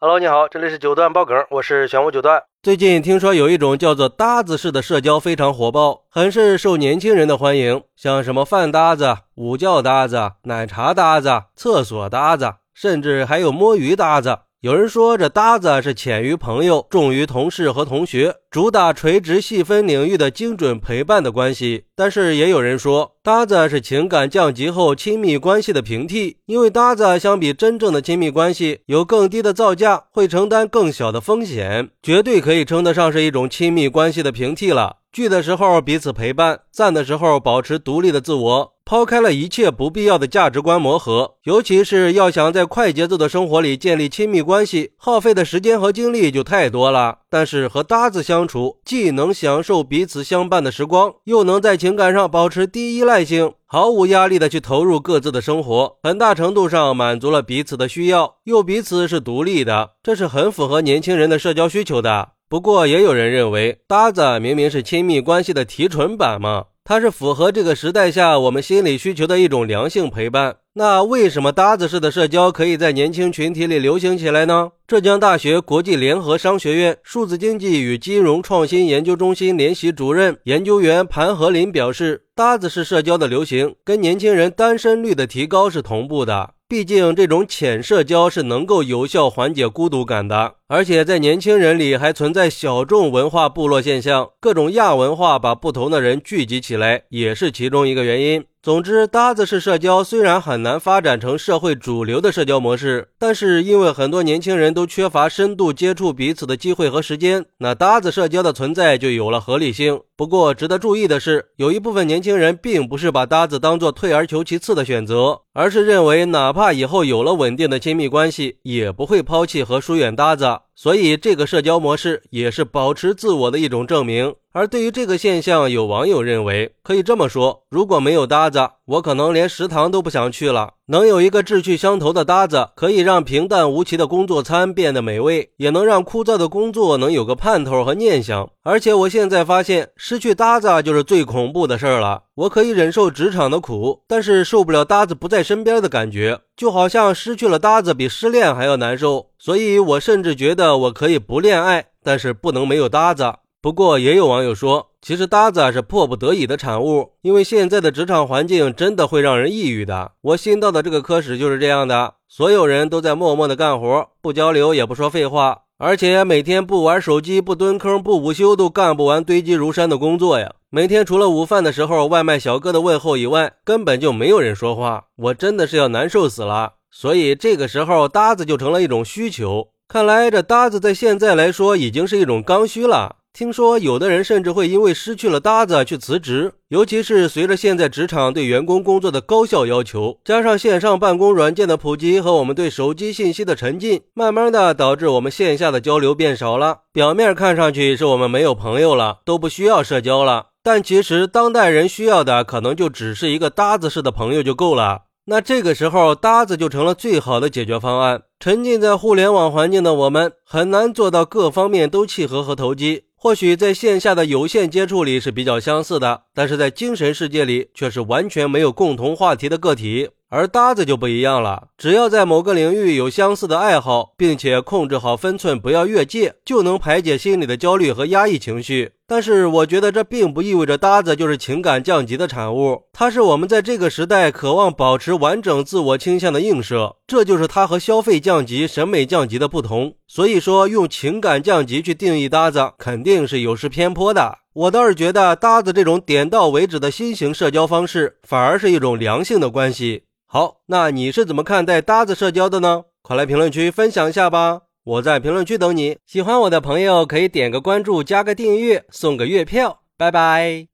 Hello，你好，这里是九段爆梗，我是玄武九段。最近听说有一种叫做搭子式的社交非常火爆，很是受年轻人的欢迎，像什么饭搭子、午觉搭子、奶茶搭子、厕所搭子，甚至还有摸鱼搭子。有人说这搭子是浅于朋友，重于同事和同学，主打垂直细分领域的精准陪伴的关系。但是也有人说搭子是情感降级后亲密关系的平替，因为搭子相比真正的亲密关系有更低的造价，会承担更小的风险，绝对可以称得上是一种亲密关系的平替了。聚的时候彼此陪伴，散的时候保持独立的自我。抛开了一切不必要的价值观磨合，尤其是要想在快节奏的生活里建立亲密关系，耗费的时间和精力就太多了。但是和搭子相处，既能享受彼此相伴的时光，又能在情感上保持低依赖性，毫无压力的去投入各自的生活，很大程度上满足了彼此的需要，又彼此是独立的，这是很符合年轻人的社交需求的。不过，也有人认为，搭子明明是亲密关系的提纯版嘛。它是符合这个时代下我们心理需求的一种良性陪伴。那为什么搭子式的社交可以在年轻群体里流行起来呢？浙江大学国际联合商学院数字经济与金融创新研究中心联席主任研究员盘和林表示，搭子式社交的流行跟年轻人单身率的提高是同步的。毕竟，这种浅社交是能够有效缓解孤独感的，而且在年轻人里还存在小众文化部落现象，各种亚文化把不同的人聚集起来，也是其中一个原因。总之，搭子式社交虽然很难发展成社会主流的社交模式，但是因为很多年轻人都缺乏深度接触彼此的机会和时间，那搭子社交的存在就有了合理性。不过，值得注意的是，有一部分年轻人并不是把搭子当做退而求其次的选择，而是认为哪怕以后有了稳定的亲密关系，也不会抛弃和疏远搭子。所以，这个社交模式也是保持自我的一种证明。而对于这个现象，有网友认为可以这么说：如果没有搭子，我可能连食堂都不想去了。能有一个志趣相投的搭子，可以让平淡无奇的工作餐变得美味，也能让枯燥的工作能有个盼头和念想。而且，我现在发现，失去搭子就是最恐怖的事儿了。我可以忍受职场的苦，但是受不了搭子不在身边的感觉，就好像失去了搭子比失恋还要难受。所以我甚至觉得我可以不恋爱，但是不能没有搭子。不过也有网友说，其实搭子是迫不得已的产物，因为现在的职场环境真的会让人抑郁的。我新到的这个科室就是这样的，所有人都在默默的干活，不交流也不说废话。而且每天不玩手机、不蹲坑、不午休，都干不完堆积如山的工作呀。每天除了午饭的时候外卖小哥的问候以外，根本就没有人说话。我真的是要难受死了。所以这个时候搭子就成了一种需求。看来这搭子在现在来说已经是一种刚需了。听说有的人甚至会因为失去了搭子去辞职，尤其是随着现在职场对员工工作的高效要求，加上线上办公软件的普及和我们对手机信息的沉浸，慢慢的导致我们线下的交流变少了。表面看上去是我们没有朋友了，都不需要社交了，但其实当代人需要的可能就只是一个搭子式的朋友就够了。那这个时候搭子就成了最好的解决方案。沉浸在互联网环境的我们，很难做到各方面都契合和投机。或许在线下的有限接触里是比较相似的，但是在精神世界里却是完全没有共同话题的个体。而搭子就不一样了，只要在某个领域有相似的爱好，并且控制好分寸，不要越界，就能排解心里的焦虑和压抑情绪。但是，我觉得这并不意味着搭子就是情感降级的产物，它是我们在这个时代渴望保持完整自我倾向的映射。这就是它和消费降级、审美降级的不同。所以说，用情感降级去定义搭子，肯定是有失偏颇的。我倒是觉得，搭子这种点到为止的新型社交方式，反而是一种良性的关系。好，那你是怎么看待搭子社交的呢？快来评论区分享一下吧！我在评论区等你。喜欢我的朋友可以点个关注，加个订阅，送个月票。拜拜。